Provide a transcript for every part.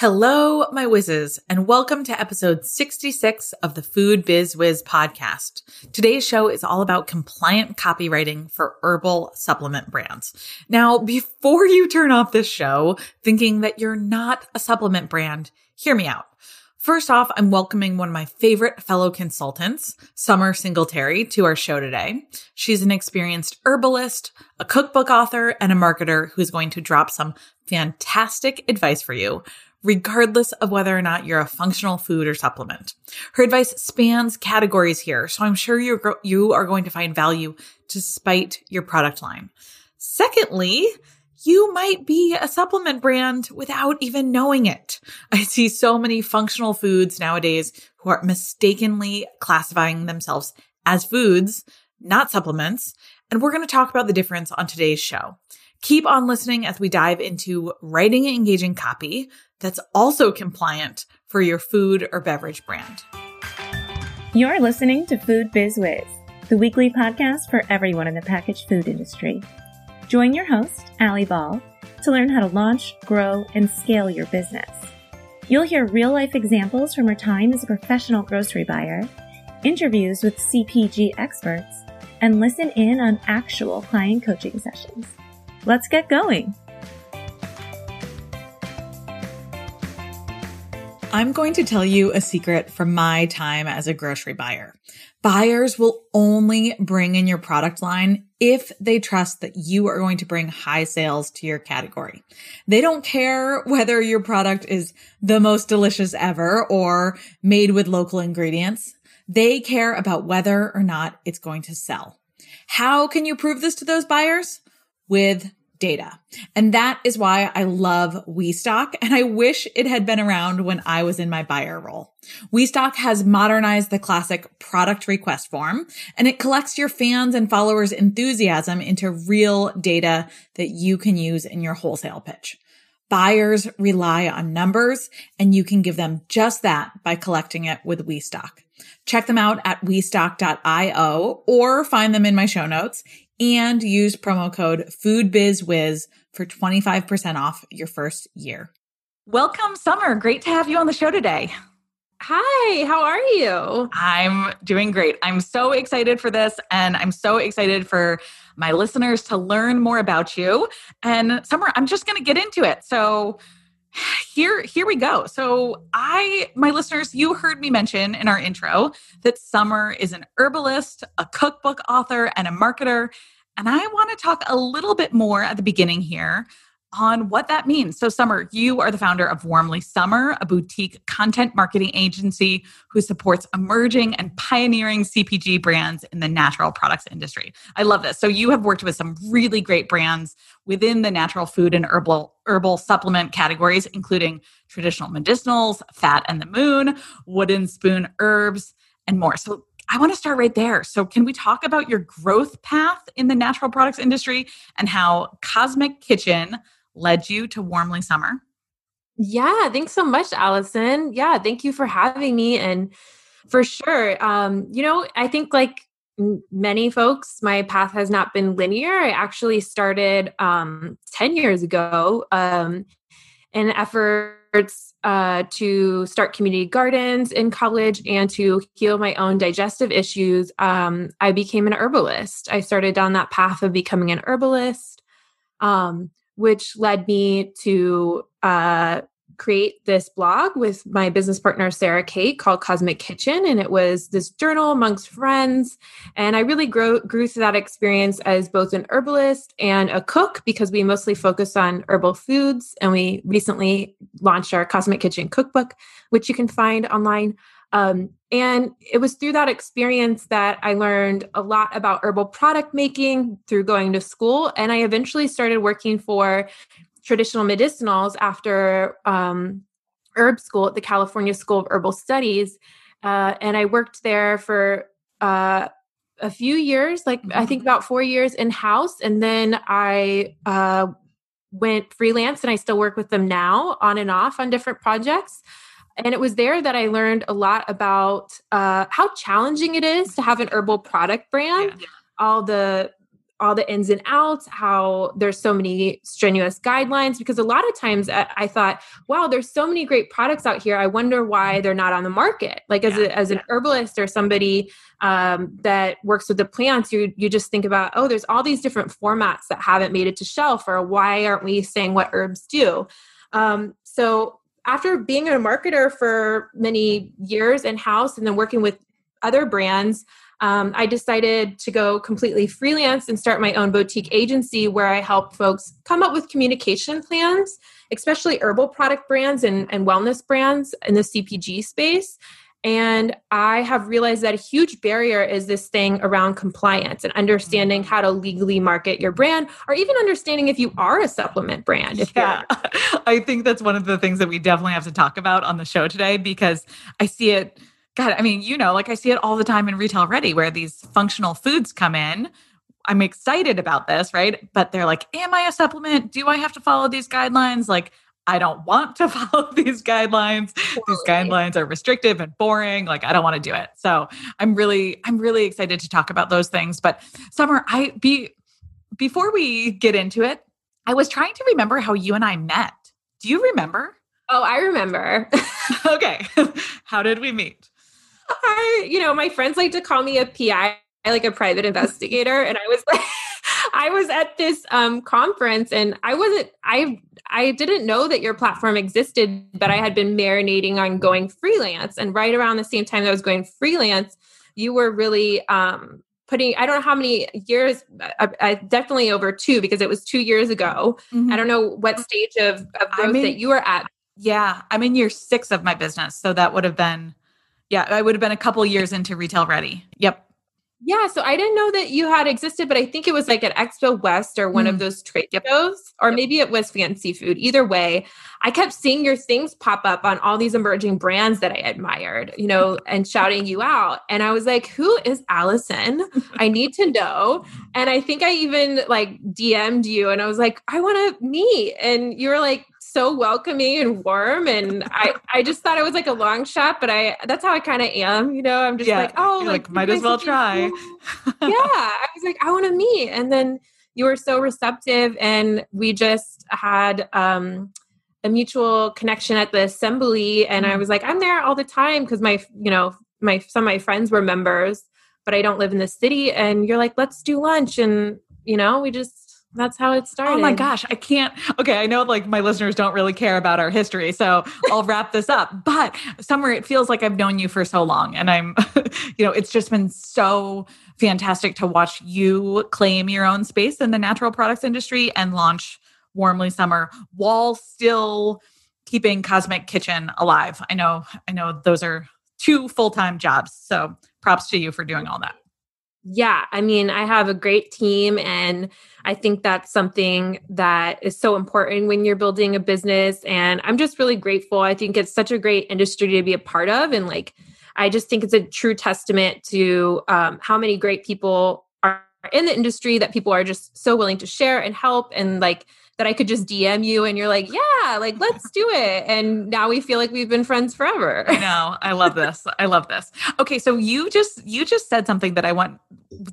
Hello, my whizzes, and welcome to episode 66 of the Food Biz Wiz podcast. Today's show is all about compliant copywriting for herbal supplement brands. Now, before you turn off this show thinking that you're not a supplement brand, hear me out. First off, I'm welcoming one of my favorite fellow consultants, Summer Singletary, to our show today. She's an experienced herbalist, a cookbook author, and a marketer who's going to drop some fantastic advice for you regardless of whether or not you're a functional food or supplement. Her advice spans categories here, so I'm sure you're, you are going to find value despite your product line. Secondly, you might be a supplement brand without even knowing it. I see so many functional foods nowadays who are mistakenly classifying themselves as foods, not supplements. And we're going to talk about the difference on today's show. Keep on listening as we dive into writing engaging copy that's also compliant for your food or beverage brand. You're listening to Food Biz Wiz, the weekly podcast for everyone in the packaged food industry. Join your host, Ali Ball, to learn how to launch, grow, and scale your business. You'll hear real life examples from her time as a professional grocery buyer, interviews with CPG experts, and listen in on actual client coaching sessions. Let's get going. I'm going to tell you a secret from my time as a grocery buyer. Buyers will only bring in your product line if they trust that you are going to bring high sales to your category. They don't care whether your product is the most delicious ever or made with local ingredients. They care about whether or not it's going to sell. How can you prove this to those buyers? With data. And that is why I love WeStock and I wish it had been around when I was in my buyer role. WeStock has modernized the classic product request form and it collects your fans and followers enthusiasm into real data that you can use in your wholesale pitch. Buyers rely on numbers and you can give them just that by collecting it with WeStock. Check them out at westock.io or find them in my show notes and use promo code FoodBizWiz for 25% off your first year. Welcome, Summer. Great to have you on the show today. Hi, how are you? I'm doing great. I'm so excited for this, and I'm so excited for my listeners to learn more about you. And Summer, I'm just going to get into it. So, here here we go. So i my listeners you heard me mention in our intro that summer is an herbalist a cookbook author and a marketer. And i want to talk a little bit more at the beginning here on what that means. So, Summer, you are the founder of Warmly Summer, a boutique content marketing agency who supports emerging and pioneering CPG brands in the natural products industry. I love this. So, you have worked with some really great brands within the natural food and herbal herbal supplement categories, including traditional medicinals, Fat and the Moon, Wooden Spoon Herbs, and more. So, I want to start right there. So, can we talk about your growth path in the natural products industry and how Cosmic Kitchen led you to Warmly Summer? Yeah, thanks so much, Allison. Yeah, thank you for having me. And for sure, um, you know, I think like many folks, my path has not been linear. I actually started um, 10 years ago um, in efforts uh, to start community gardens in college and to heal my own digestive issues. Um, I became an herbalist. I started down that path of becoming an herbalist. Um, which led me to uh, create this blog with my business partner Sarah Kate called Cosmic Kitchen, and it was this journal amongst friends. And I really grew grew through that experience as both an herbalist and a cook because we mostly focus on herbal foods. And we recently launched our Cosmic Kitchen cookbook, which you can find online. Um, and it was through that experience that I learned a lot about herbal product making through going to school. And I eventually started working for traditional medicinals after um, herb school at the California School of Herbal Studies. Uh, and I worked there for uh, a few years, like I think mm-hmm. about four years in house. And then I uh, went freelance and I still work with them now on and off on different projects. And it was there that I learned a lot about uh, how challenging it is to have an herbal product brand, yeah. all the all the ins and outs, how there's so many strenuous guidelines. Because a lot of times I, I, thought, wow, there's so many great products out here. I wonder why they're not on the market. Like as, yeah, a, as an herbalist or somebody um, that works with the plants, you you just think about, oh, there's all these different formats that haven't made it to shelf, or why aren't we saying what herbs do? Um, so after being a marketer for many years in house and then working with other brands, um, I decided to go completely freelance and start my own boutique agency where I help folks come up with communication plans, especially herbal product brands and, and wellness brands in the CPG space. And I have realized that a huge barrier is this thing around compliance and understanding mm-hmm. how to legally market your brand, or even understanding if you are a supplement brand. yeah, I think that's one of the things that we definitely have to talk about on the show today because I see it God, I mean, you know, like I see it all the time in retail ready where these functional foods come in. I'm excited about this, right? But they're like, Am I a supplement? Do I have to follow these guidelines? Like, I don't want to follow these guidelines. Totally. These guidelines are restrictive and boring. Like, I don't want to do it. So I'm really, I'm really excited to talk about those things. But Summer, I be before we get into it, I was trying to remember how you and I met. Do you remember? Oh, I remember. okay. how did we meet? I, you know, my friends like to call me a PI, like a private investigator. And I was like, I was at this um, conference and I wasn't, I, I didn't know that your platform existed, but I had been marinating on going freelance. And right around the same time that I was going freelance, you were really um, putting i don't know how many years I, I, definitely over two because it was two years ago mm-hmm. i don't know what stage of, of growth in, that you were at yeah i'm in year six of my business so that would have been yeah, I would have been a couple years into retail ready. Yep. Yeah, so I didn't know that you had existed, but I think it was like at Expo West or one mm. of those trade yep. shows, or yep. maybe it was Fancy Food. Either way, I kept seeing your things pop up on all these emerging brands that I admired, you know, and shouting you out. And I was like, who is Allison? I need to know. And I think I even like DM'd you and I was like, I want to meet. And you were like, so welcoming and warm and I I just thought it was like a long shot but I that's how I kind of am you know? I'm just yeah, like oh like, like might as well try. yeah I was like I want to meet and then you were so receptive and we just had um a mutual connection at the assembly and I mm. was like I'm there all the time because my you know my some of my friends were members but I don't live in the city and you're like let's do lunch and you know we just that's how it started. Oh my gosh, I can't. Okay, I know like my listeners don't really care about our history, so I'll wrap this up. But Summer, it feels like I've known you for so long, and I'm, you know, it's just been so fantastic to watch you claim your own space in the natural products industry and launch Warmly Summer while still keeping Cosmic Kitchen alive. I know, I know those are two full time jobs. So props to you for doing all that. Yeah, I mean, I have a great team, and I think that's something that is so important when you're building a business. And I'm just really grateful. I think it's such a great industry to be a part of. And like, I just think it's a true testament to um, how many great people are in the industry that people are just so willing to share and help. And like, that I could just DM you and you're like, yeah, like let's do it. And now we feel like we've been friends forever. I know. I love this. I love this. Okay, so you just you just said something that I want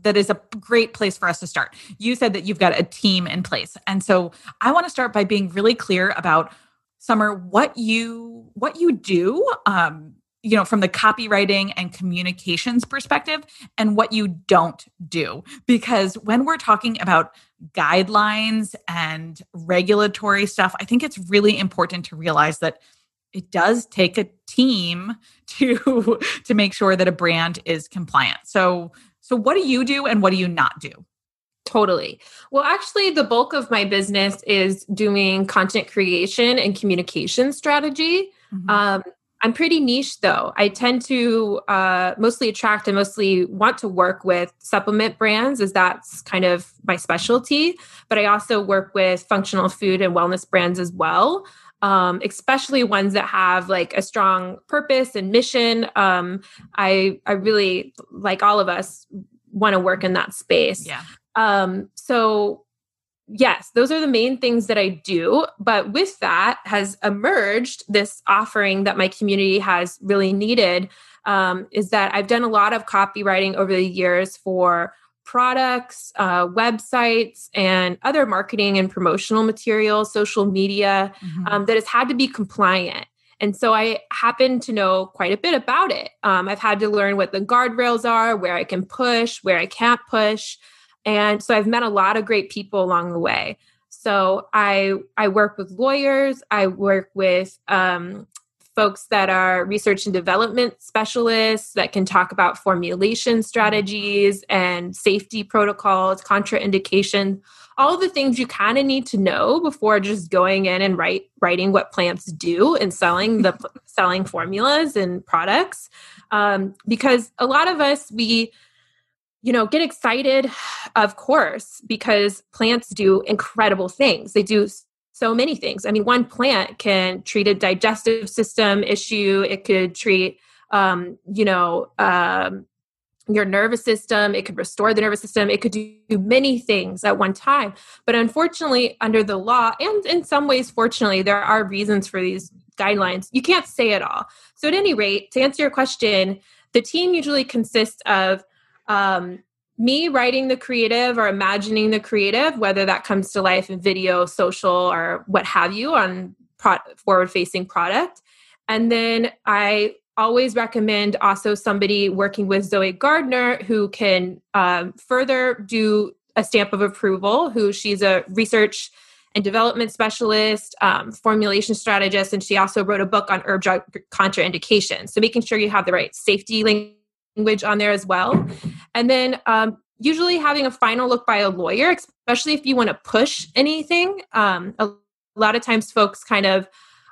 that is a great place for us to start. You said that you've got a team in place. And so I want to start by being really clear about Summer what you what you do um you know, from the copywriting and communications perspective and what you don't do. Because when we're talking about guidelines and regulatory stuff, I think it's really important to realize that it does take a team to to make sure that a brand is compliant. So so what do you do and what do you not do? Totally. Well, actually, the bulk of my business is doing content creation and communication strategy. Mm-hmm. Um, I'm pretty niche though. I tend to uh, mostly attract and mostly want to work with supplement brands, as that's kind of my specialty. But I also work with functional food and wellness brands as well, um, especially ones that have like a strong purpose and mission. Um, I I really like all of us want to work in that space. Yeah. Um, so yes, those are the main things that I do. But with that has emerged this offering that my community has really needed um, is that I've done a lot of copywriting over the years for products, uh, websites, and other marketing and promotional materials, social media mm-hmm. um, that has had to be compliant. And so I happen to know quite a bit about it. Um, I've had to learn what the guardrails are, where I can push, where I can't push. And so I've met a lot of great people along the way. So I I work with lawyers, I work with um, folks that are research and development specialists that can talk about formulation strategies and safety protocols, contraindication, all the things you kind of need to know before just going in and write writing what plants do and selling the selling formulas and products. Um, because a lot of us we you know get excited of course because plants do incredible things they do so many things. I mean, one plant can treat a digestive system issue. It could treat, um, you know, um, your nervous system. It could restore the nervous system. It could do many things at one time. But unfortunately, under the law, and in some ways, fortunately, there are reasons for these guidelines. You can't say it all. So, at any rate, to answer your question, the team usually consists of um, me writing the creative or imagining the creative, whether that comes to life in video, social, or what have you on pro- forward facing product. And then I always recommend also somebody working with Zoe Gardner who can um, further do a stamp of approval, who she's a research and development specialist, um, formulation strategist, and she also wrote a book on herb drug contraindications. So making sure you have the right safety language on there as well. And then um, usually having a final look by a lawyer, especially if you want to push anything. Um, a, lot of times, folks kind of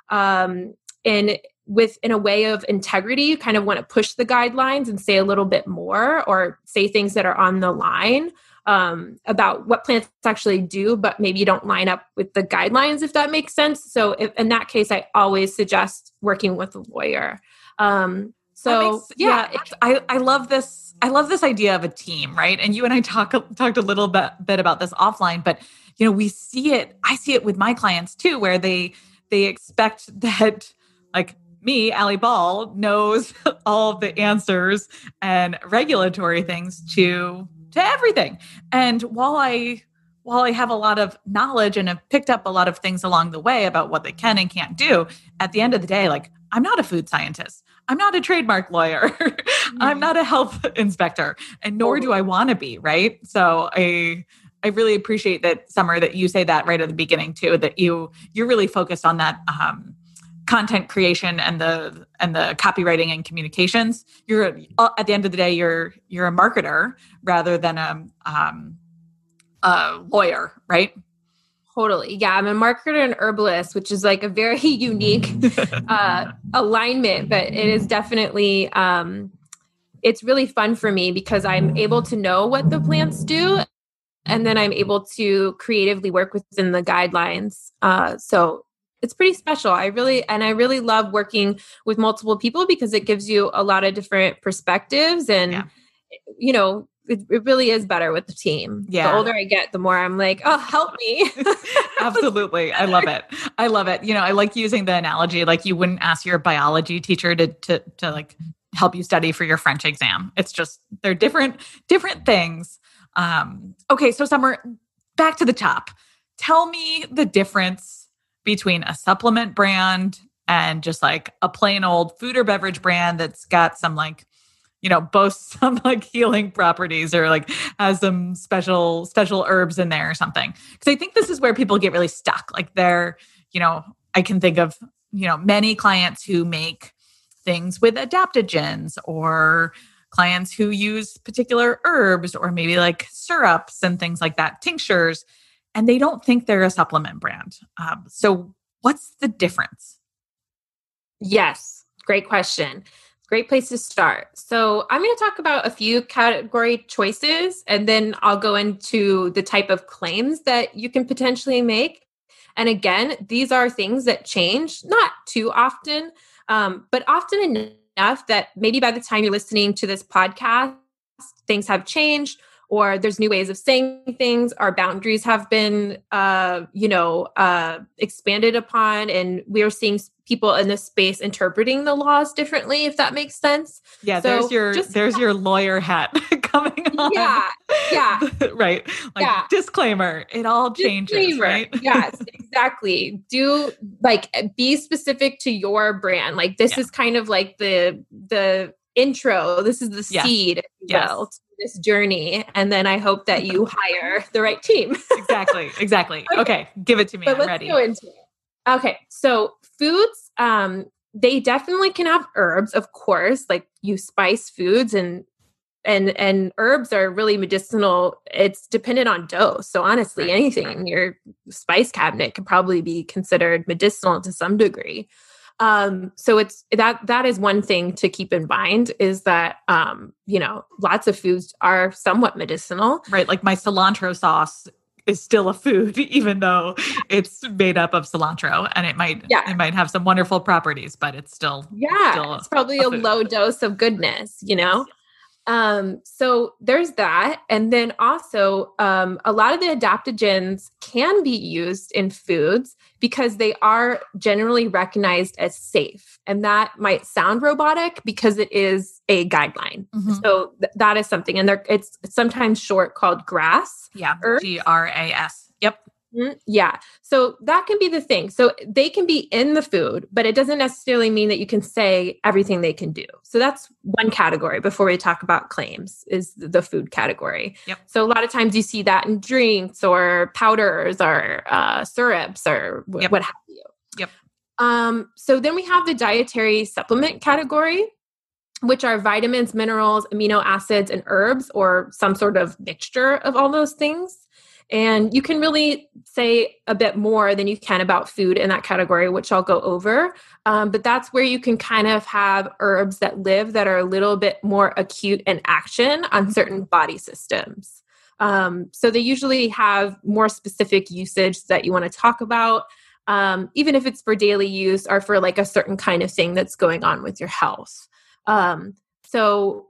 um, in with in a way of integrity, you kind of want to push the guidelines and say a little bit more, or say things that are on the line um, about what plants actually do, but maybe you don't line up with the guidelines, if that makes sense. So, if, in that case, I always suggest working with a lawyer. Um, so, makes, yeah, yeah I, I love this I love this idea of a team, right? And you and I talk talked a little bit, bit about this offline, but you know, we see it, I see it with my clients too, where they they expect that like me, Ali Ball, knows all the answers and regulatory things to to everything. And while I while I have a lot of knowledge and have picked up a lot of things along the way about what they can and can't do, at the end of the day, like I'm not a food scientist. I'm not a trademark lawyer. Mm-hmm. I'm not a health inspector, and nor do I want to be, right? So I I really appreciate that Summer that you say that right at the beginning too that you you're really focused on that um, content creation and the and the copywriting and communications. You're uh, at the end of the day you're you're a marketer rather than a um, a lawyer, right? Totally. Yeah. I'm a marketer and herbalist, which is like a very unique uh, alignment, but it is definitely, um, it's really fun for me because I'm able to know what the plants do and then I'm able to creatively work within the guidelines. Uh, so it's pretty special. I really, and I really love working with multiple people because it gives you a lot of different perspectives and, yeah. you know, it, it really is better with the team. Yeah. The older I get, the more I'm like, oh, help me. Absolutely. I love it. I love it. You know, I like using the analogy like you wouldn't ask your biology teacher to to to like help you study for your French exam. It's just they're different different things. Um okay, so Summer back to the top. Tell me the difference between a supplement brand and just like a plain old food or beverage brand that's got some like you know boasts some like healing properties or like has some special special herbs in there or something. Because i think this is where people get really stuck. Like they're you know i can think of you know many clients who make things with adaptogens or clients who use particular herbs or maybe like syrups and things like that tinctures and they don't think they're a supplement brand. Um, so what's the difference? Yes. Great question Great place to start. So, I'm going to talk about a few category choices and then I'll go into the type of claims that you can potentially make. And again, these are things that change, not too often, um, but often enough that maybe by the time you're listening to this podcast, things have changed or there's new ways of saying things our boundaries have been uh you know uh expanded upon and we're seeing people in this space interpreting the laws differently if that makes sense yeah so there's your just, there's your lawyer hat coming on yeah yeah right like yeah. disclaimer it all changes disclaimer. right yes exactly do like be specific to your brand like this yeah. is kind of like the the intro this is the yes. seed yes. well this journey and then i hope that you hire the right team exactly exactly okay. okay. give it to me but i'm let's ready go into it okay so foods um they definitely can have herbs of course like you spice foods and and and herbs are really medicinal it's dependent on dose so honestly anything in your spice cabinet could probably be considered medicinal to some degree um, so it's that that is one thing to keep in mind is that um, you know, lots of foods are somewhat medicinal. Right. Like my cilantro sauce is still a food, even though it's made up of cilantro and it might yeah. it might have some wonderful properties, but it's still yeah, still it's probably a, a low dose of goodness, you know. Um, so there's that. And then also, um, a lot of the adaptogens can be used in foods because they are generally recognized as safe. And that might sound robotic because it is a guideline. Mm-hmm. So th- that is something. And there, it's sometimes short called GRAS. Yeah. G R A S. Yep. Mm, yeah. So that can be the thing. So they can be in the food, but it doesn't necessarily mean that you can say everything they can do. So that's one category before we talk about claims is the food category. Yep. So a lot of times you see that in drinks or powders or uh, syrups or w- yep. what have you. Yep. Um, so then we have the dietary supplement category which are vitamins, minerals, amino acids, and herbs, or some sort of mixture of all those things. And you can really say a bit more than you can about food in that category, which I'll go over. Um, but that's where you can kind of have herbs that live that are a little bit more acute in action on certain body systems. Um, so they usually have more specific usage that you want to talk about, um, even if it's for daily use or for like a certain kind of thing that's going on with your health. Um, so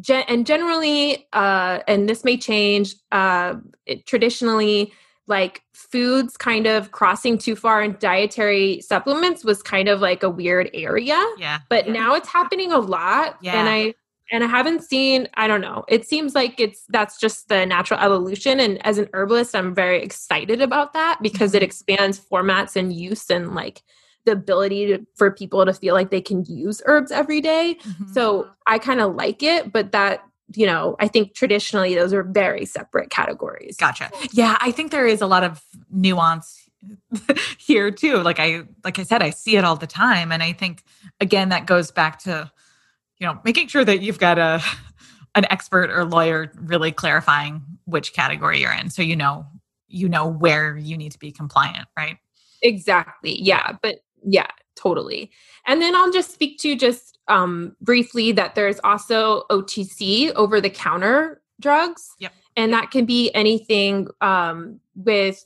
gen- and generally, uh, and this may change, uh, it, traditionally, like foods kind of crossing too far in dietary supplements was kind of like a weird area. Yeah. But yeah. now it's happening a lot. Yeah. And I, and I haven't seen, I don't know, it seems like it's that's just the natural evolution. And as an herbalist, I'm very excited about that because it mm-hmm. expands formats and use and like the ability to, for people to feel like they can use herbs every day. Mm-hmm. So I kind of like it, but that you know, I think traditionally those are very separate categories. Gotcha. Yeah, I think there is a lot of nuance here too. Like I like I said, I see it all the time. And I think again that goes back to, you know, making sure that you've got a an expert or lawyer really clarifying which category you're in. So you know you know where you need to be compliant, right? Exactly. Yeah. But yeah, totally. And then I'll just speak to just um, briefly that there's also OTC over the counter drugs. Yep. And that can be anything um, with,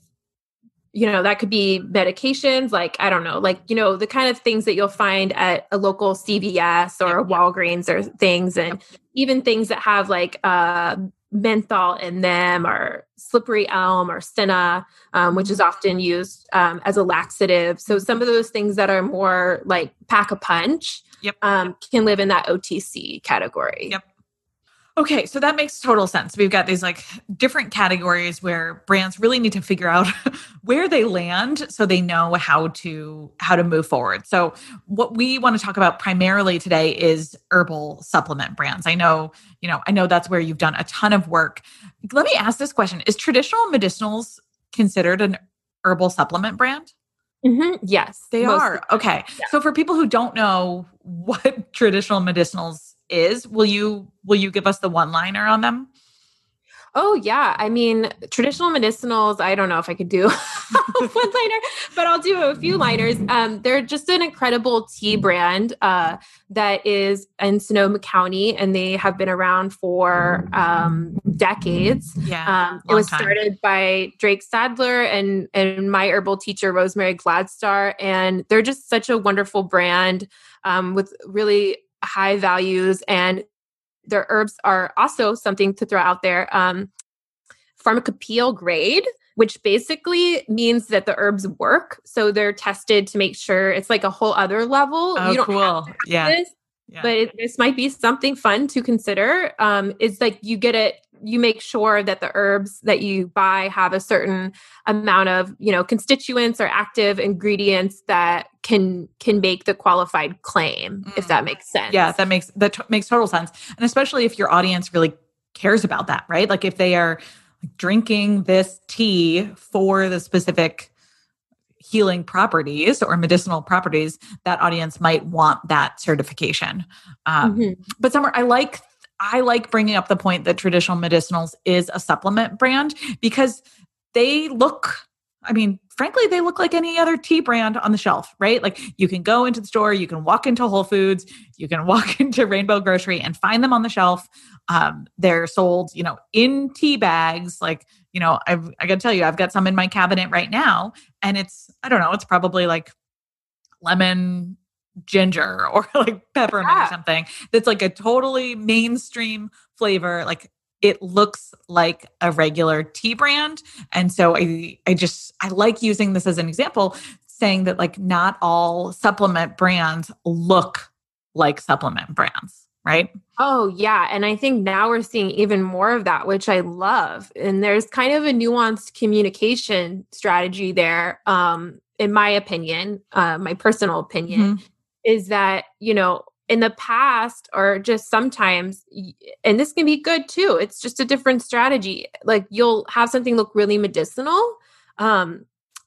you know, that could be medications, like, I don't know, like, you know, the kind of things that you'll find at a local CVS or yep. Walgreens or things. And yep. even things that have like uh, menthol in them or slippery elm or senna um, which is mm-hmm. often used um, as a laxative so some of those things that are more like pack a punch yep. um, can live in that otc category yep Okay, so that makes total sense. We've got these like different categories where brands really need to figure out where they land so they know how to how to move forward. So what we want to talk about primarily today is herbal supplement brands. I know, you know, I know that's where you've done a ton of work. Let me ask this question. Is traditional medicinals considered an herbal supplement brand? Mm-hmm. Yes, they are. Okay. Yeah. So for people who don't know what traditional medicinals is will you will you give us the one liner on them Oh yeah, I mean traditional medicinals. I don't know if I could do one liner, but I'll do a few liners. Um, they're just an incredible tea brand uh, that is in Sonoma County, and they have been around for um, decades. Yeah, um, it was time. started by Drake Sadler and and my herbal teacher Rosemary Gladstar, and they're just such a wonderful brand um, with really high values and their herbs are also something to throw out there. Um, pharmacopoeial grade, which basically means that the herbs work. So they're tested to make sure it's like a whole other level. Oh, you don't cool. yeah. This, yeah. But it, this might be something fun to consider. Um, it's like you get it, you make sure that the herbs that you buy have a certain amount of, you know, constituents or active ingredients that can can make the qualified claim, mm. if that mm. makes sense. Yeah, that makes that t- makes total sense. And especially if your audience really cares about that, right? Like if they are drinking this tea for the specific healing properties or medicinal properties, that audience might want that certification. Um, mm-hmm. But Summer, I like I like bringing up the point that traditional medicinals is a supplement brand because they look. I mean, frankly, they look like any other tea brand on the shelf, right? Like you can go into the store, you can walk into Whole Foods, you can walk into Rainbow Grocery and find them on the shelf. Um, they're sold, you know, in tea bags, like you know, I've, I got to tell you, I've got some in my cabinet right now, and it's, I don't know, it's probably like lemon ginger or like peppermint yeah. or something that's like a totally mainstream flavor. Like it looks like a regular tea brand. And so I, I just, I like using this as an example, saying that like not all supplement brands look like supplement brands right? Oh, yeah. And I think now we're seeing even more of that, which I love. And there's kind of a nuanced communication strategy there, um, in my opinion, uh, my personal opinion, mm-hmm. is that, you know, in the past or just sometimes and this can be good too it's just a different strategy like you'll have something look really medicinal um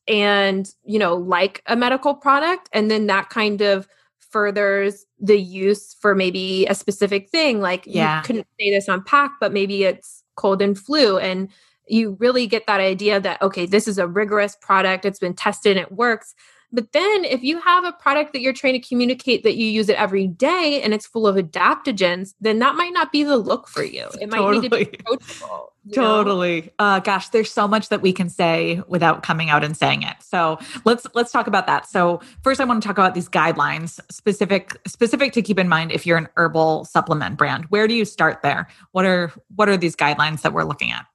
and you know like a medical product and then that kind of furthers the use for maybe a specific thing like yeah. you couldn't say this on pack but maybe it's cold and flu and you really get that idea that okay this is a rigorous product it's been tested and it works but then if you have a product that you're trying to communicate that you use it every day and it's full of adaptogens, then that might not be the look for you. It might totally. need to be approachable. Totally. Uh, gosh, there's so much that we can say without coming out and saying it. So let's let's talk about that. So first, I want to talk about these guidelines specific specific to keep in mind if you're an herbal supplement brand. Where do you start there? What are what are these guidelines that we're looking at?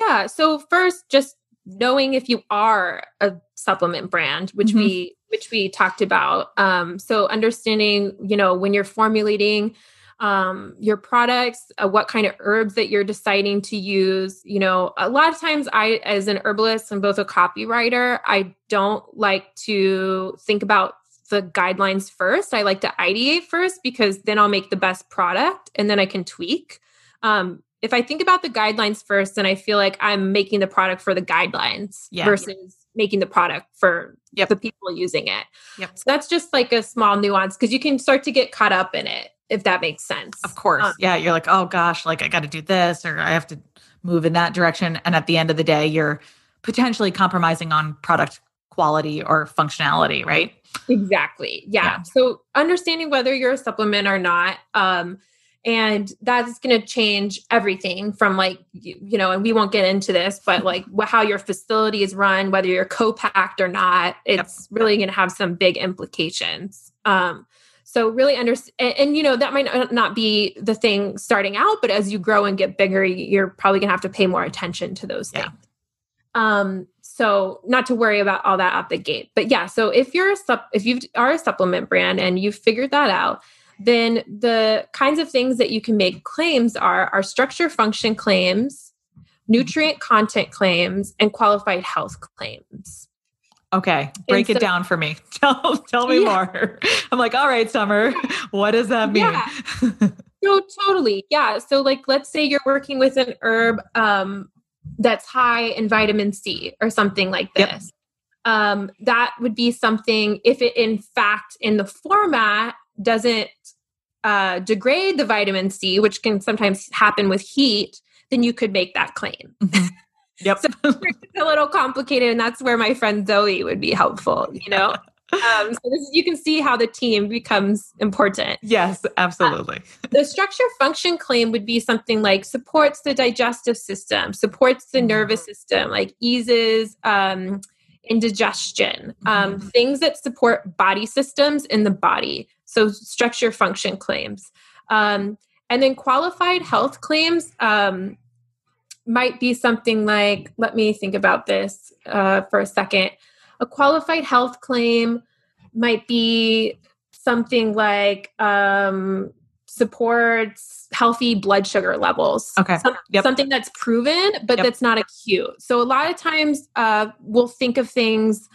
Yeah. So first, just knowing if you are a supplement brand which mm-hmm. we which we talked about. Um, so understanding you know when you're formulating um, your products uh, what kind of herbs that you're deciding to use you know a lot of times i as an herbalist and both a copywriter i don't like to think about the guidelines first. I like to ideate first because then i'll make the best product and then i can tweak. Um, if I think about the guidelines first, then I feel like I'm making the product for the guidelines yeah. versus making the product for yep. the people using it. Yep. So that's just like a small nuance because you can start to get caught up in it if that makes sense. Of course. Um, yeah. You're like, oh gosh, like I got to do this or I have to move in that direction. And at the end of the day, you're potentially compromising on product quality or functionality, right? Exactly. Yeah. yeah. So understanding whether you're a supplement or not, um, and that's going to change everything from like you, you, know and we won't get into this but like how your facility is run whether you're co-packed or not it's yep. really going to have some big implications. Um so really understand and, and, you know that might not be the thing starting out but as you grow and get bigger you're probably going to have to pay more attention to those things. Um so not to worry about all that out the gate but yeah so if you're a sup if you are a supplement brand and you've figured that out then the kinds of things that you can make claims are are structure function claims, nutrient content claims, and qualified health claims. Okay, break it down for me. Tell tell me yeah. more. I'm like, all right, Summer, what does that mean? Yeah. no, totally. Yeah. So like let's say you're working with an herb um, that's high in vitamin C or something like this. Yep. Um, that would be something if it in fact in the format doesn't uh, degrade the vitamin C, which can sometimes happen with heat, then you could make that claim. Mm-hmm. Yep. so it's a little complicated, and that's where my friend Zoe would be helpful, you know? um, so this, you can see how the team becomes important. Yes, absolutely. Uh, the structure function claim would be something like supports the digestive system, supports the mm-hmm. nervous system, like eases um, indigestion, um, mm-hmm. things that support body systems in the body. So structure function claims. Um, and then qualified health claims um, might be something like, let me think about this uh, for a second. A qualified health claim might be something like um, supports healthy blood sugar levels. Okay. Some, Yep. Something that's proven, but Yep. that's not acute. So a lot of times uh, we'll think of things,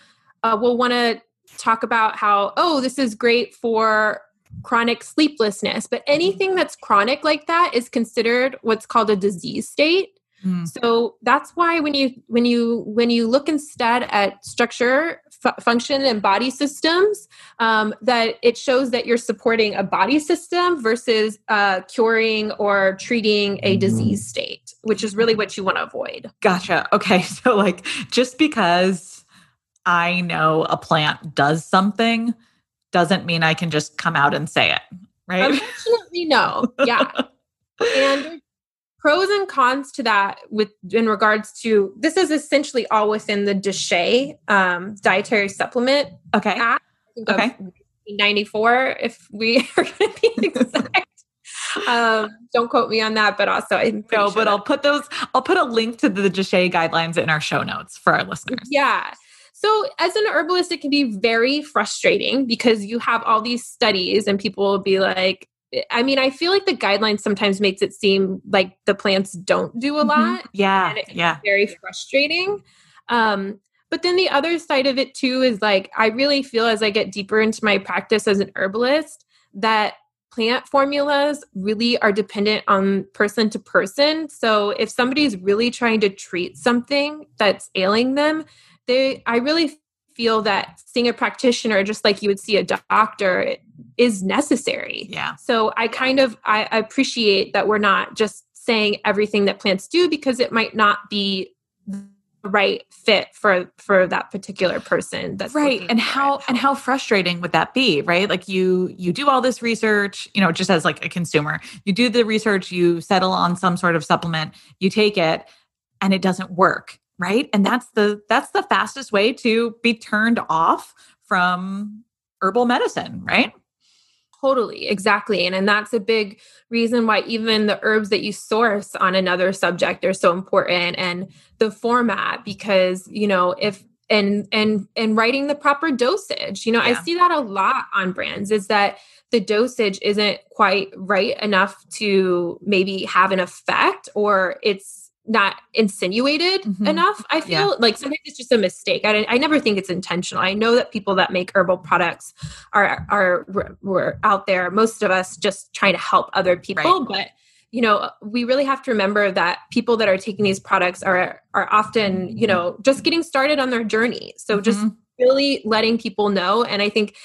uh, we'll want to talk about how, oh, this is great for chronic sleeplessness. But anything that's chronic like that is considered what's called a disease state. Mm. So that's why when you when you when you look instead at structure, fu- function, and body systems, um, that it shows that you're supporting a body system versus uh, curing or treating a disease state, which is really what you want to avoid. Gotcha. Okay. So, like, just because I know a plant does something doesn't mean I can just come out and say it, right? Unfortunately, no. Yeah. and pros and cons to that with in regards to this is essentially all within the DSHEA um, dietary supplement Okay. act. I Okay. 94 if we are going to be exact. um, don't quote me on that, but also pretty No, sure but I'll put those, I'll put a link to the DSHEA guidelines in our show notes for our listeners. Yeah. So, as an herbalist, it can be very frustrating because you have all these studies, and people will be like, I mean, I feel like the guidelines sometimes makes it seem like the plants don't do a Mhm. lot. Yeah. and it Yeah. very frustrating. Um, but then the other side of it too is like I really feel as I get deeper into my practice as an herbalist that plant formulas really are dependent on person to person. So if somebody's really trying to treat something that's ailing them, they I really feel that seeing a practitioner just like you would see a doctor is necessary. Yeah. So I kind of I appreciate that we're not just saying everything that plants do because it might not be the right fit for for that particular person that's right and how it. and how frustrating would that be right like you you do all this research you know just as like a consumer you do the research you settle on some sort of supplement you take it and it doesn't work right and that's the that's the fastest way to be turned off from herbal medicine right Totally, exactly. And and that's a big reason why even the herbs that you source on another subject are so important and the format because, you know, if and and and writing the proper dosage. You know, I see that a lot on brands is that the dosage isn't quite right enough to maybe have an effect or it's not insinuated Mhm. enough. I Yeah. feel like sometimes it's just a mistake. I, I never think it's intentional. I know that people that make herbal products are are we're, out there. Most of us just trying to help other people, but you know we really have to remember that people that are taking these products are are often you know just getting started on their journey. So just Mhm. really letting people know, and I think.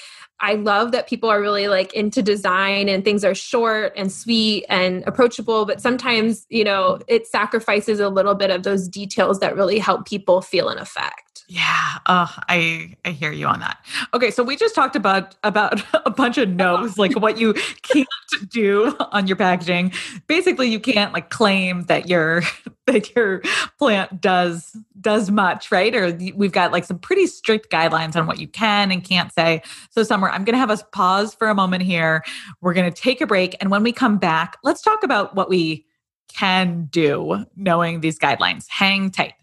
I love that people are really like into design and things are short and sweet and approachable, but sometimes, you know, it sacrifices a little bit of those details that really help people feel an effect. Yeah, uh, I I hear you on that. Okay, so we just talked about about a bunch of no's, like what you can't do on your packaging. Basically, you can't like claim that your that your plant does does much, right? Or we've got like some pretty strict guidelines on what you can and can't say. So, Summer, I'm going to have us pause for a moment here. We're going to take a break, and when we come back, let's talk about what we can do knowing these guidelines. Hang tight.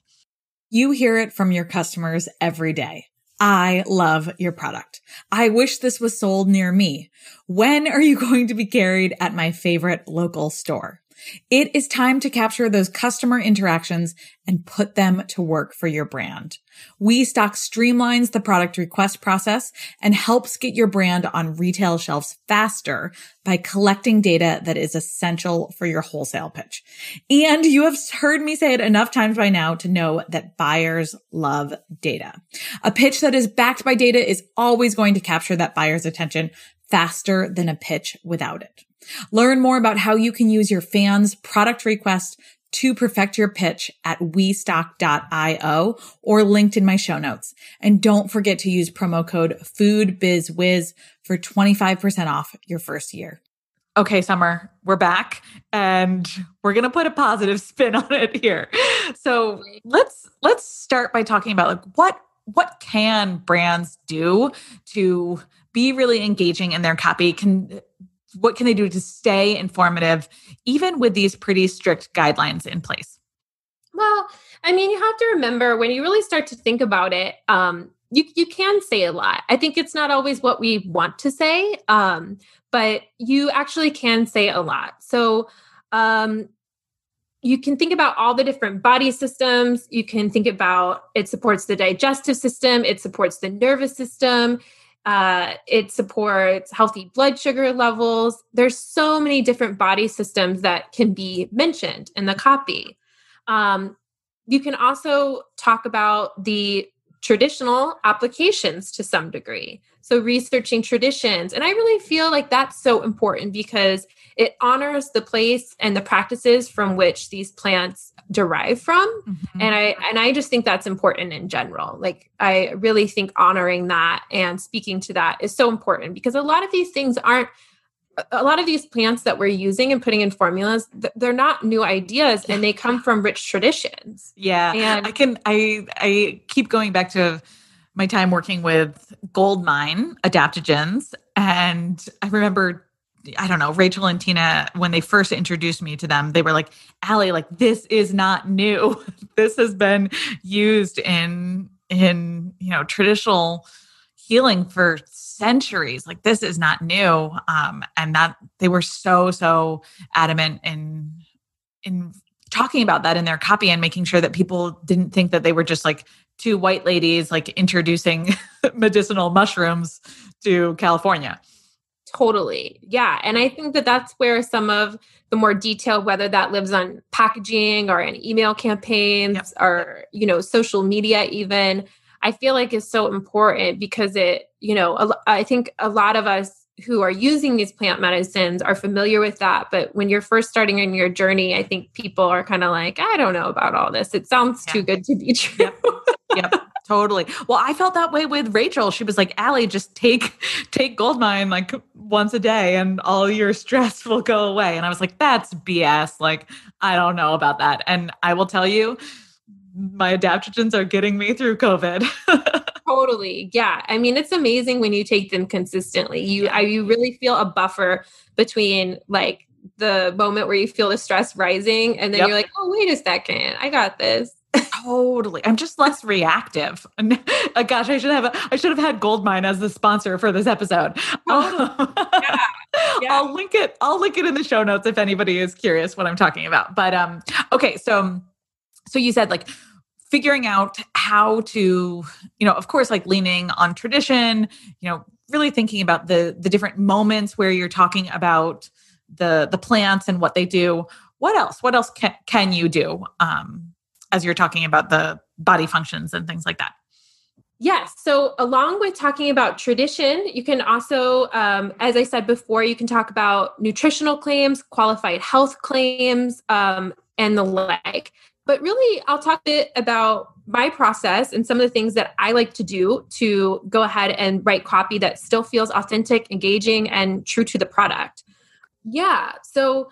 You hear it from your customers every day. I love your product. I wish this was sold near me. When are you going to be carried at my favorite local store? It is time to capture those customer interactions and put them to work for your brand. WeStock streamlines the product request process and helps get your brand on retail shelves faster by collecting data that is essential for your wholesale pitch. And you have heard me say it enough times by now to know that buyers love data. A pitch that is backed by data is always going to capture that buyer's attention faster than a pitch without it. Learn more about how you can use your fans' product request to perfect your pitch at westock.io or linked in my show notes. And don't forget to use promo code FOODBIZWIZ for 25% off your first year. Okay, Summer, we're back and we're going to put a positive spin on it here. So, let's let's start by talking about like what what can brands do to be really engaging in their copy? Can what can they do to stay informative, even with these pretty strict guidelines in place? Well, I mean, you have to remember when you really start to think about it, um, you you can say a lot. I think it's not always what we want to say, um, but you actually can say a lot. So um, you can think about all the different body systems. You can think about it supports the digestive system, it supports the nervous system, uh, it supports healthy blood sugar levels. There's so many different body systems that can be mentioned in the copy. Um, you can also talk about the traditional applications to some degree. So, researching traditions. And I really feel like that's so important because it honors the place and the practices from which these plants derive from. Mm-hmm. And I and I just think that's important in general. Like I really think honoring that and speaking to that is so important because a lot of these things aren't a lot of these plants that we're using and putting in formulas they're not new ideas and they come from rich traditions yeah and i can i i keep going back to my time working with goldmine adaptogens and i remember I don't know, Rachel and Tina, when they first introduced me to them, they were like, Allie, like this is not new. this has been used in in you know traditional healing for centuries. Like this is not new. Um, and that they were so, so adamant in in talking about that in their copy and making sure that people didn't think that they were just like two white ladies like introducing medicinal mushrooms to California. Totally. Yeah. And I think that that's where some of the more detail, whether that lives on packaging or in email campaigns yep. or, you know, social media, even, I feel like is so important because it, you know, I think a lot of us who are using these plant medicines are familiar with that. But when you're first starting in your journey, I think people are kind of like, I don't know about all this. It sounds yeah. too good to be true. Yep. yep. Totally. Well, I felt that way with Rachel. She was like, Allie, just take take Goldmine like once a day and all your stress will go away. And I was like, that's BS. Like, I don't know about that. And I will tell you, my adaptogens are getting me through COVID. totally. Yeah. I mean, it's amazing when you take them consistently. You I, you really feel a buffer between like the moment where you feel the stress rising and then yep. you're like, "Oh, wait a second. I got this." totally. I'm just less reactive. uh, gosh, I should have a, I should have had Goldmine as the sponsor for this episode. yeah. Yeah. I'll link it. I'll link it in the show notes if anybody is curious what I'm talking about. But um okay, so so you said like figuring out how to you know of course like leaning on tradition you know really thinking about the the different moments where you're talking about the the plants and what they do what else what else can can you do um as you're talking about the body functions and things like that Yes. So, along with talking about tradition, you can also, um, as I said before, you can talk about nutritional claims, qualified health claims, um, and the like. But really, I'll talk a bit about my process and some of the things that I like to do to go ahead and write copy that still feels authentic, engaging, and true to the product. Yeah. So,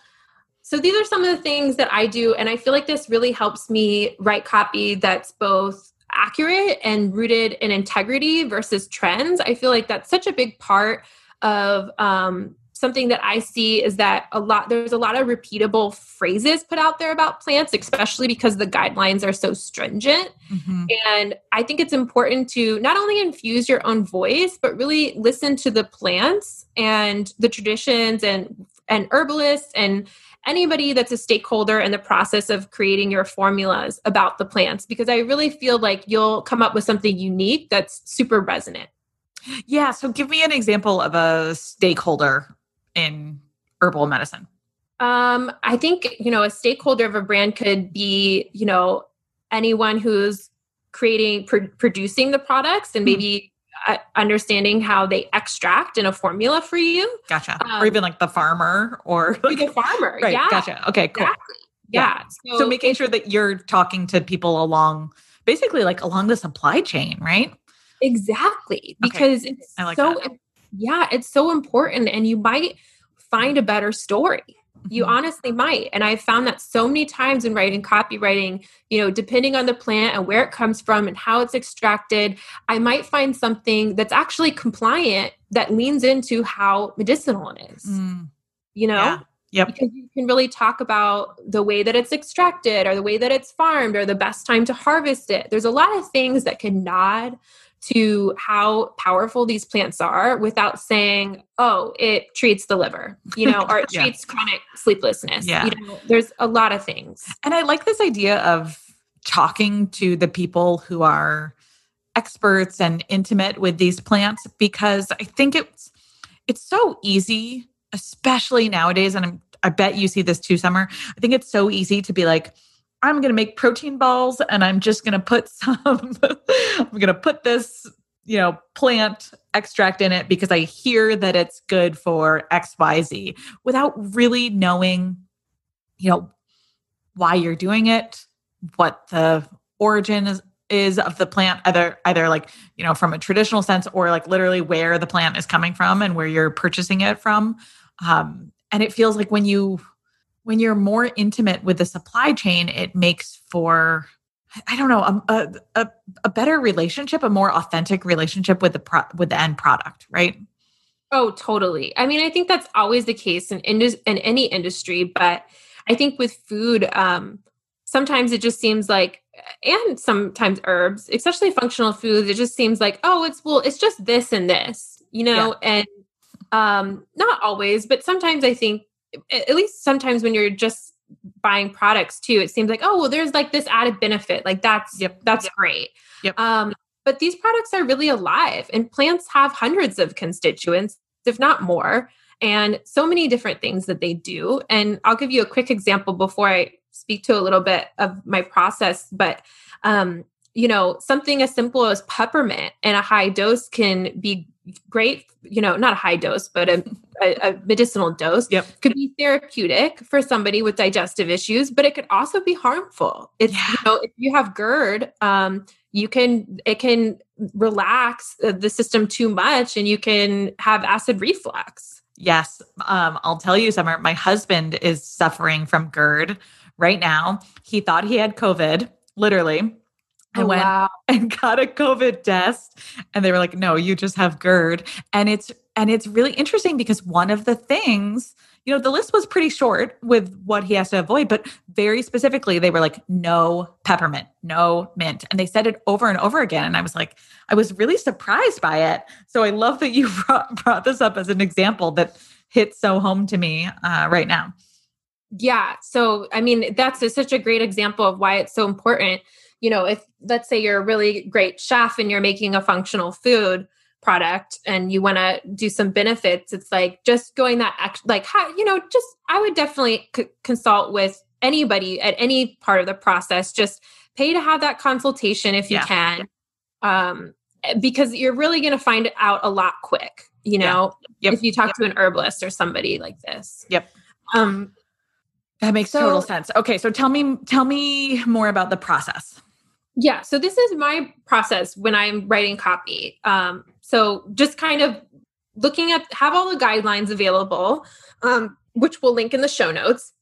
so these are some of the things that I do, and I feel like this really helps me write copy that's both accurate and rooted in integrity versus trends. I feel like that's such a big part of um, something that I see is that a lot there's a lot of repeatable phrases put out there about plants, especially because the guidelines are so stringent. Mm-hmm. And I think it's important to not only infuse your own voice, but really listen to the plants and the traditions and and herbalists and anybody that's a stakeholder in the process of creating your formulas about the plants because I really feel like you'll come up with something unique that's super resonant. Yeah. So give me an example of a stakeholder in herbal medicine? Um, I think, you know, a stakeholder of a brand could be, you know, anyone who's creating, pr- producing the products and hmm. maybe uh, understanding how they extract in a formula for you. Gotcha. Um, or even like the farmer or like, the farmer. right. Yeah. Gotcha. Okay, cool. Exactly. Yeah. yeah. So, so making sure that you're talking to people along basically like along the supply chain, right? Exactly. Because okay. it's like so that yeah, it's so important and you might find a better story. You honestly might. And I've found that so many times in writing copywriting, you know, depending on the plant and where it comes from and how it's extracted, I might find something that's actually compliant that leans into how medicinal it is. Mm. You know? Yeah. Yep. Because you can really talk about the way that it's extracted or the way that it's farmed or the best time to harvest it. There's a lot of things that can nod to how powerful these plants are without saying, oh, it treats the liver, you know, or it yeah. treats chronic sleeplessness. Yeah. You know, there's a lot of things. And I like this idea of talking to the people who are experts and intimate with these plants because I think it's it's so easy, especially nowadays, and I'm, I bet you see this too, Summer. I think it's so easy to be like, I'm going to make protein balls and I'm just going to put some, I'm going to put this, you know, plant extract in it because I hear that it's good for XYZ without really knowing, you know, why you're doing it, what the origin is, is of the plant either either like you know from a traditional sense or like literally where the plant is coming from and where you're purchasing it from. Um and it feels like when you when you're more intimate with the supply chain, it makes for I don't know a, a, a better relationship, a more authentic relationship with the pro, with the end product, right? Oh, totally. I mean, I think that's always the case in in any industry, but I think with food, um, sometimes it just seems like, and sometimes herbs, especially functional foods, it just seems like, oh, it's well, it's just this and this, you know, yeah. and um, not always, but sometimes I think at least sometimes when you're just buying products too it seems like oh well there's like this added benefit like that's yep that's yep. great yep. um but these products are really alive and plants have hundreds of constituents if not more and so many different things that they do and i'll give you a quick example before i speak to a little bit of my process but um you know something as simple as peppermint in a high dose can be great you know not a high dose but a, a, a, medicinal dose yep. could be therapeutic for somebody with digestive issues but it could also be harmful it's yeah. you know if you have gerd um you can it can relax the system too much and you can have acid reflux yes um i'll tell you summer my husband is suffering from gerd right now he thought he had covid literally I oh, went wow. and got a COVID test and they were like, no, you just have GERD. And it's and it's really interesting because one of the things, you know, the list was pretty short with what he has to avoid, but very specifically, they were like, no peppermint, no mint. And they said it over and over again. And I was like, I was really surprised by it. So I love that you brought, brought this up as an example that hits so home to me uh, right now. Yeah. So, I mean, that's a, such a great example of why it's so important you know, if let's say you're a really great chef and you're making a functional food product and you want to do some benefits, it's like just going that, like, how, you know, just I would definitely c- consult with anybody at any part of the process. Just pay to have that consultation if you yeah. can. Um, because you're really going to find out a lot quick, you know, yeah. yep. if you talk yep. to an herbalist or somebody like this. Yep. Um, that makes so, total sense. Okay, so tell me tell me more about the process. Yeah. So this is my process when I'm writing copy. Um, so just kind of looking at have all the guidelines available, um, which we'll link in the show notes.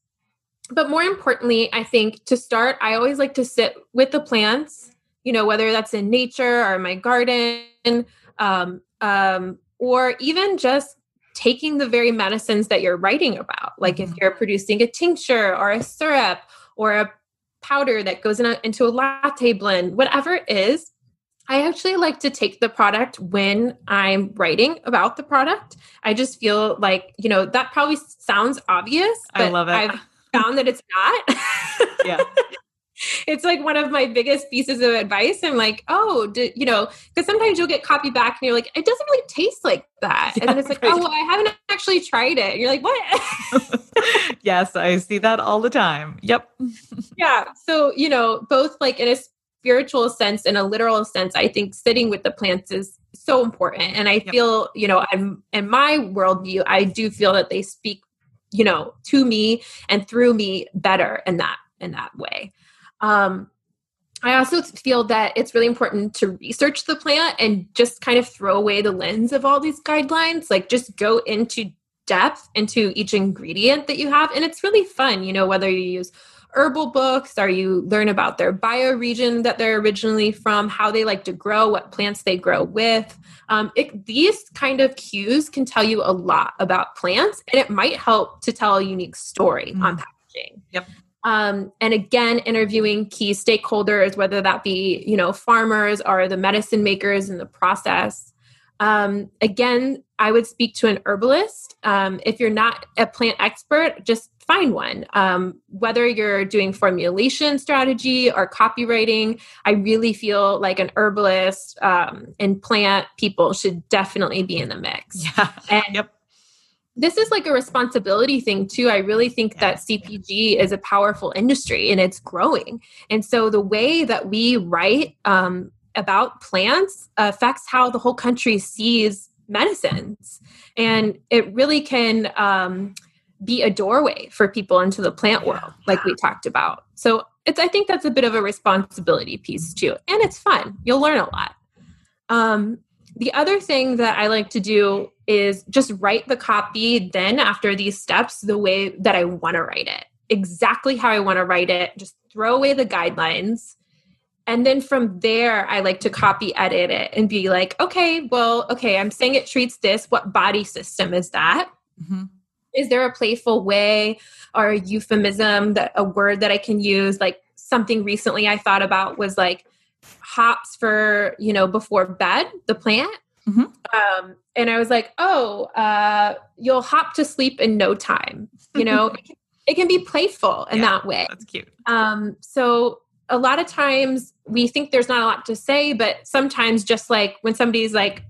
But more importantly, I think to start, I always like to sit with the plants, you know, whether that's in nature or my garden, um, um, or even just taking the very medicines that you're writing about. Like mm-hmm. if you're producing a tincture or a syrup or a powder that goes in a, into a latte blend, whatever it is, I actually like to take the product when I'm writing about the product. I just feel like, you know, that probably sounds obvious, but I love it. I've found that it's not. yeah. it's like one of my biggest pieces of advice. I'm like, oh, do, you know, because sometimes you'll get copy back and you're like, it doesn't really taste like that. Yeah, and then it's like, right. oh, well, I haven't actually tried it. And you're like, what? yes, I see that all the time. Yep. yeah. So, you know, both like in a spiritual sense and a literal sense, I think sitting with the plants is so important. And I yep. feel, you know, I'm in my worldview, I do feel that they speak, you know, to me and through me better in that in that way. Um, I also feel that it's really important to research the plant and just kind of throw away the lens of all these guidelines. Like, just go into depth into each ingredient that you have. And it's really fun, you know, whether you use herbal books or you learn about their bioregion that they're originally from, how they like to grow, what plants they grow with. Um, it, these kind of cues can tell you a lot about plants and it might help to tell a unique story mm. on packaging. Yep. Um, and again, interviewing key stakeholders, whether that be you know farmers or the medicine makers in the process. Um, again, I would speak to an herbalist. Um, if you're not a plant expert, just find one. Um, whether you're doing formulation strategy or copywriting, I really feel like an herbalist um, and plant people should definitely be in the mix. Yeah. And yep this is like a responsibility thing too. I really think that CPG is a powerful industry and it's growing. And so the way that we write um, about plants affects how the whole country sees medicines. And it really can um, be a doorway for people into the plant world, like we talked about. So it's I think that's a bit of a responsibility piece too. And it's fun. You'll learn a lot. Um, the other thing that I like to do is just write the copy then after these steps the way that I want to write it, exactly how I want to write it. Just throw away the guidelines. And then from there, I like to copy edit it and be like, okay, well, okay, I'm saying it treats this. What body system is that? Mm-hmm. Is there a playful way or a euphemism that a word that I can use? Like something recently I thought about was like hops for you know before bed the plant mm-hmm. um, and i was like oh uh, you'll hop to sleep in no time you know it, can, it, can, be playful in yeah, that way that's cute um, so a lot of times we think there's not a lot to say but sometimes just like when somebody's like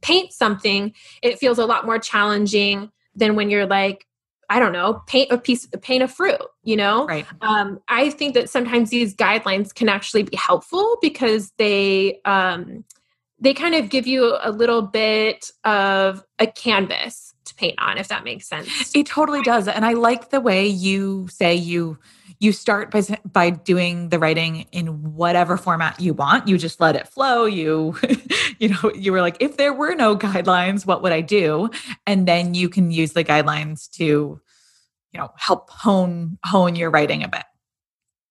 paint something it feels a lot more challenging than when you're like I don't know, paint a piece, paint a fruit, you know? Right. Um, I think that sometimes these guidelines can actually be helpful because they, um, they kind of give you a little bit of a canvas to paint on, if that makes sense. It totally does. And I like the way you say you, you start by by doing the writing in whatever format you want you just let it flow you you know you were like if there were no guidelines what would i do and then you can use the guidelines to you know help hone hone your writing a bit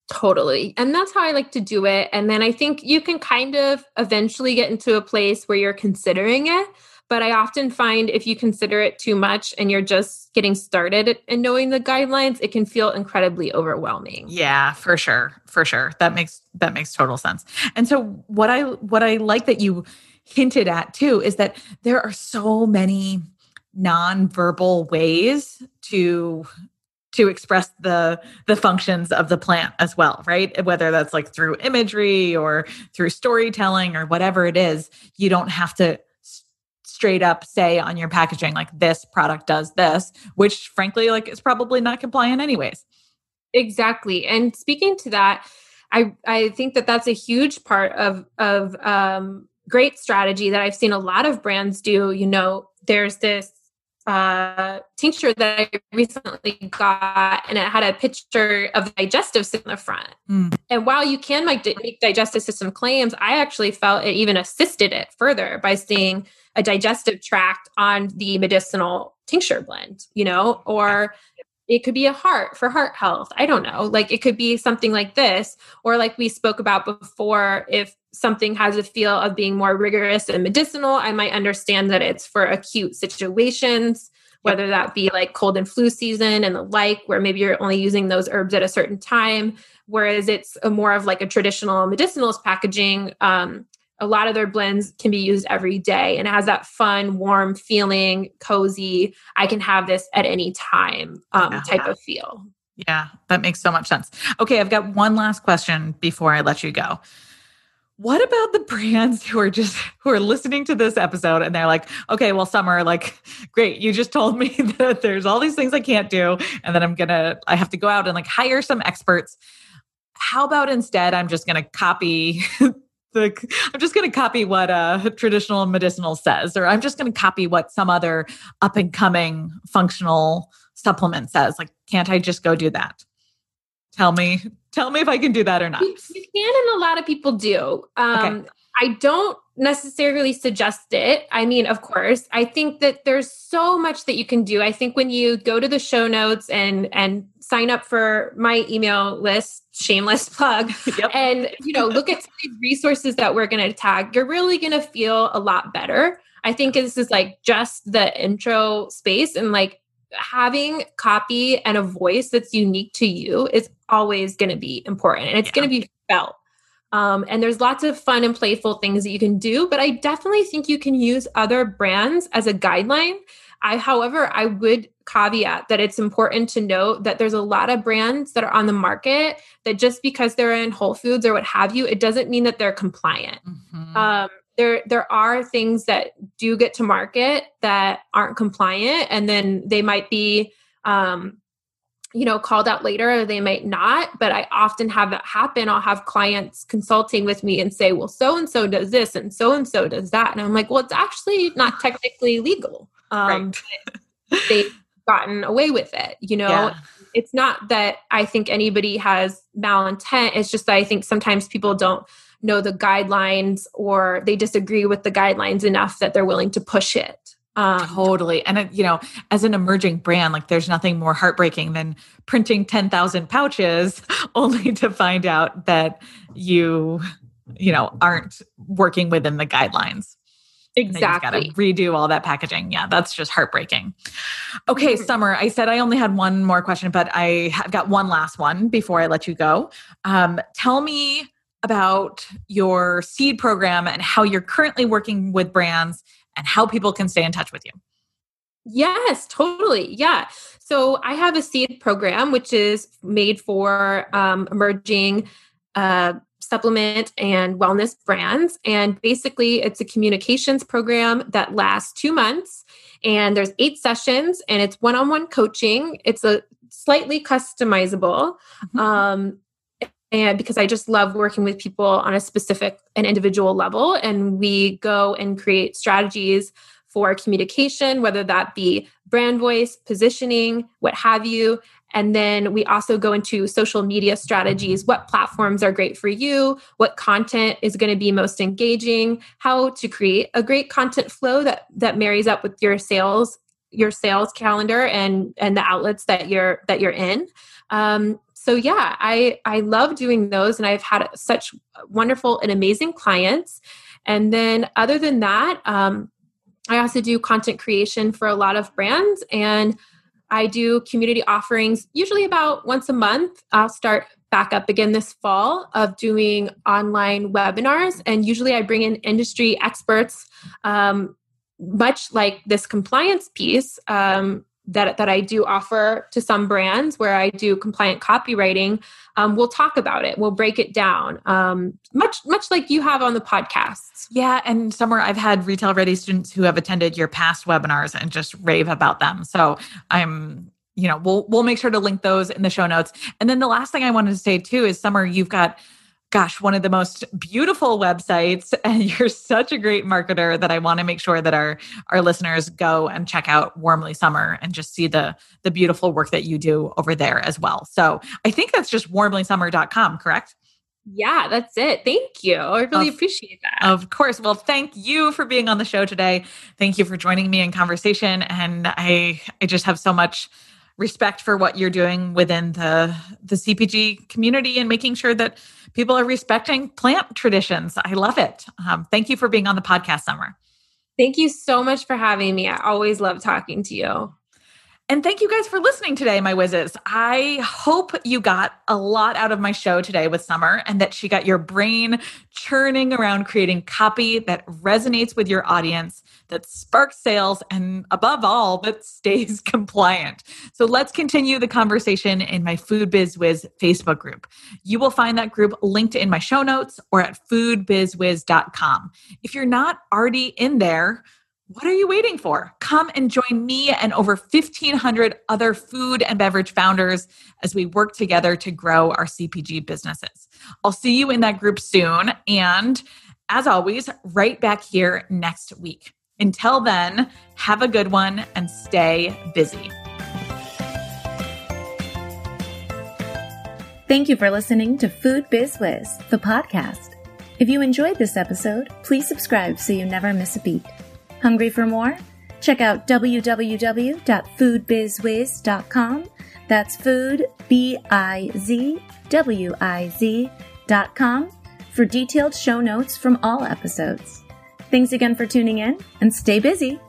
Totally. And that's how I like to do it. And then I think you can kind of eventually get into a place where you're considering it. But I often find if you consider it too much and you're just getting started and knowing the guidelines, it can feel incredibly overwhelming. Yeah, for sure. For sure. That makes that makes total sense. And so what I what I like that you hinted at too is that there are so many nonverbal ways to to express the the functions of the plant as well right? Whether that's like through imagery or through storytelling or whatever it is you don't have to straight up say on your packaging like this product does this which frankly like is probably not compliant anyways. Exactly. And speaking to that i i think that that's a huge part of of um great strategy that i've seen a lot of brands do. You know there's this uh, tincture that I recently got, and it had a picture of the digestive system in the front. Mm. And while you can make, make digestive system claims, I actually felt it even assisted it further by seeing a digestive tract on the medicinal tincture blend, you know, or it could be a heart for heart health. I don't know. Like it could be something like this, or like we spoke about before, if something has a feel of being more rigorous and medicinal, I might understand that it's for acute situations, whether that be like cold and flu season and the like, where maybe you're only using those herbs at a certain time. Whereas it's a more of like a traditional medicinals packaging. Um, a lot of their blends can be used every day and it has that fun, warm feeling, cozy. I can have this at any time um, yeah. type of feel. Yeah, that makes so much sense. Okay, I've got one last question before I let you go. What about the brands who are just who are listening to this episode and they're like, okay, well, Summer, like, great, you just told me that there's all these things I can't do, and then I'm gonna, I have to go out and like hire some experts. How about instead I'm just gonna copy the I'm just going to copy what a traditional medicinal says, or I'm just going to copy what some other up and coming functional supplement says. Like, can't I just go do that? Tell me, tell me if I can do that or not. You, you can, and a lot of people do. Um, okay. I don't necessarily suggest it. I mean, of course, I think that there's so much that you can do. I think when you go to the show notes and and sign up for my email list, shameless plug, yep. and you know, look at the resources that we're going to tag, you're really going to feel a lot better. I think this is like just the intro space and like having copy and a voice that's unique to you is always going to be important and it's yeah. going to be felt um, and there's lots of fun and playful things that you can do, but I definitely think you can use other brands as a guideline. I, however, I would caveat that it's important to note that there's a lot of brands that are on the market that just because they're in Whole Foods or what have you, it doesn't mean that they're compliant. Mm-hmm. Um, there, there are things that do get to market that aren't compliant, and then they might be um, you know called out later or they might not but i often have that happen. I'll have clients consulting with me and say well so and so does this and so and so does that. And i'm like well it's actually not technically legal. Um right. they've gotten away with it you know? Yeah. it's not that i think anybody has malintent. It's just that i think sometimes people don't know the guidelines or they disagree with the guidelines enough that they're willing to push it um, totally. And, it, you know, as an emerging brand, like there's nothing more heartbreaking than printing 10,000 pouches only to find out that you, you know, aren't working within the guidelines. Exactly. redo all that packaging. Yeah, that's just heartbreaking. Okay, mm-hmm. Summer, I said I only had one more question, but I have got one last one before I let you go. Um, tell me about your seed program and how you're currently working with brands and how people can stay in touch with you. Yes, totally. Yeah. So I have a seed program, which is made for um, emerging uh, supplement and wellness brands. And basically, it's a communications program that lasts two months. And there's eight sessions, and it's one on one coaching. It's a slightly customizable. Mm-hmm. Um, and because I just love working with people on a specific and individual level. And we go and create strategies for communication, whether that be brand voice, positioning, what have you. And then we also go into social media strategies, what platforms are great for you, what content is going to be most engaging, how to create a great content flow that that marries up with your sales your sales calendar and and the outlets that you're that you're in um, so yeah i i love doing those and i've had such wonderful and amazing clients. And then other than that um, i also do content creation for a lot of brands and i do community offerings usually about once a month. I'll start back up again this fall of doing online webinars and usually i bring in industry experts um, much like this compliance piece um, that that I do offer to some brands where I do compliant copywriting, um, we'll talk about it. We'll break it down, um, much much like you have on the podcast. Yeah, and Summer I've had retail ready students who have attended your past webinars and just rave about them. So I'm you know we'll we'll make sure to link those in the show notes. And then the last thing I wanted to say too is summer you've got gosh, one of the most beautiful websites. And you're such a great marketer that I want to make sure that our, our listeners go and check out Warmly Summer and just see the, the beautiful work that you do over there as well. So I think that's just warmlysummer.com, correct? Yeah, that's it. Thank you. I really of, appreciate that. Of course. Well, thank you for being on the show today. Thank you for joining me in conversation. And I I just have so much respect for what you're doing within the the CPG community and making sure that people are respecting plant traditions. I love it. Um, thank you for being on the podcast, Summer. Thank you so much for having me. I always love talking to you. And thank you guys for listening today, my whizzes. I hope you got a lot out of my show today with Summer and that she got your brain churning around creating copy that resonates with your audience, that sparks sales, and above all, that stays compliant. So let's continue the conversation in my Food Biz Wiz Facebook group. You will find that group linked in my show notes or at foodbizwiz.com. If you're not already in there, what are you waiting for? Come and join me and over 1,500 other food and beverage founders as we work together to grow our CPG businesses. I'll see you in that group soon. And as always, right back here next week. Until then, have a good one and stay busy. Thank you for listening to Food Biz Wiz, the podcast. If you enjoyed this episode, please subscribe so you never miss a beat. Hungry for more? Check out www.foodbizwiz.com. That's food, B I Z W I Z dot com for detailed show notes from all episodes. Thanks again for tuning in and stay busy.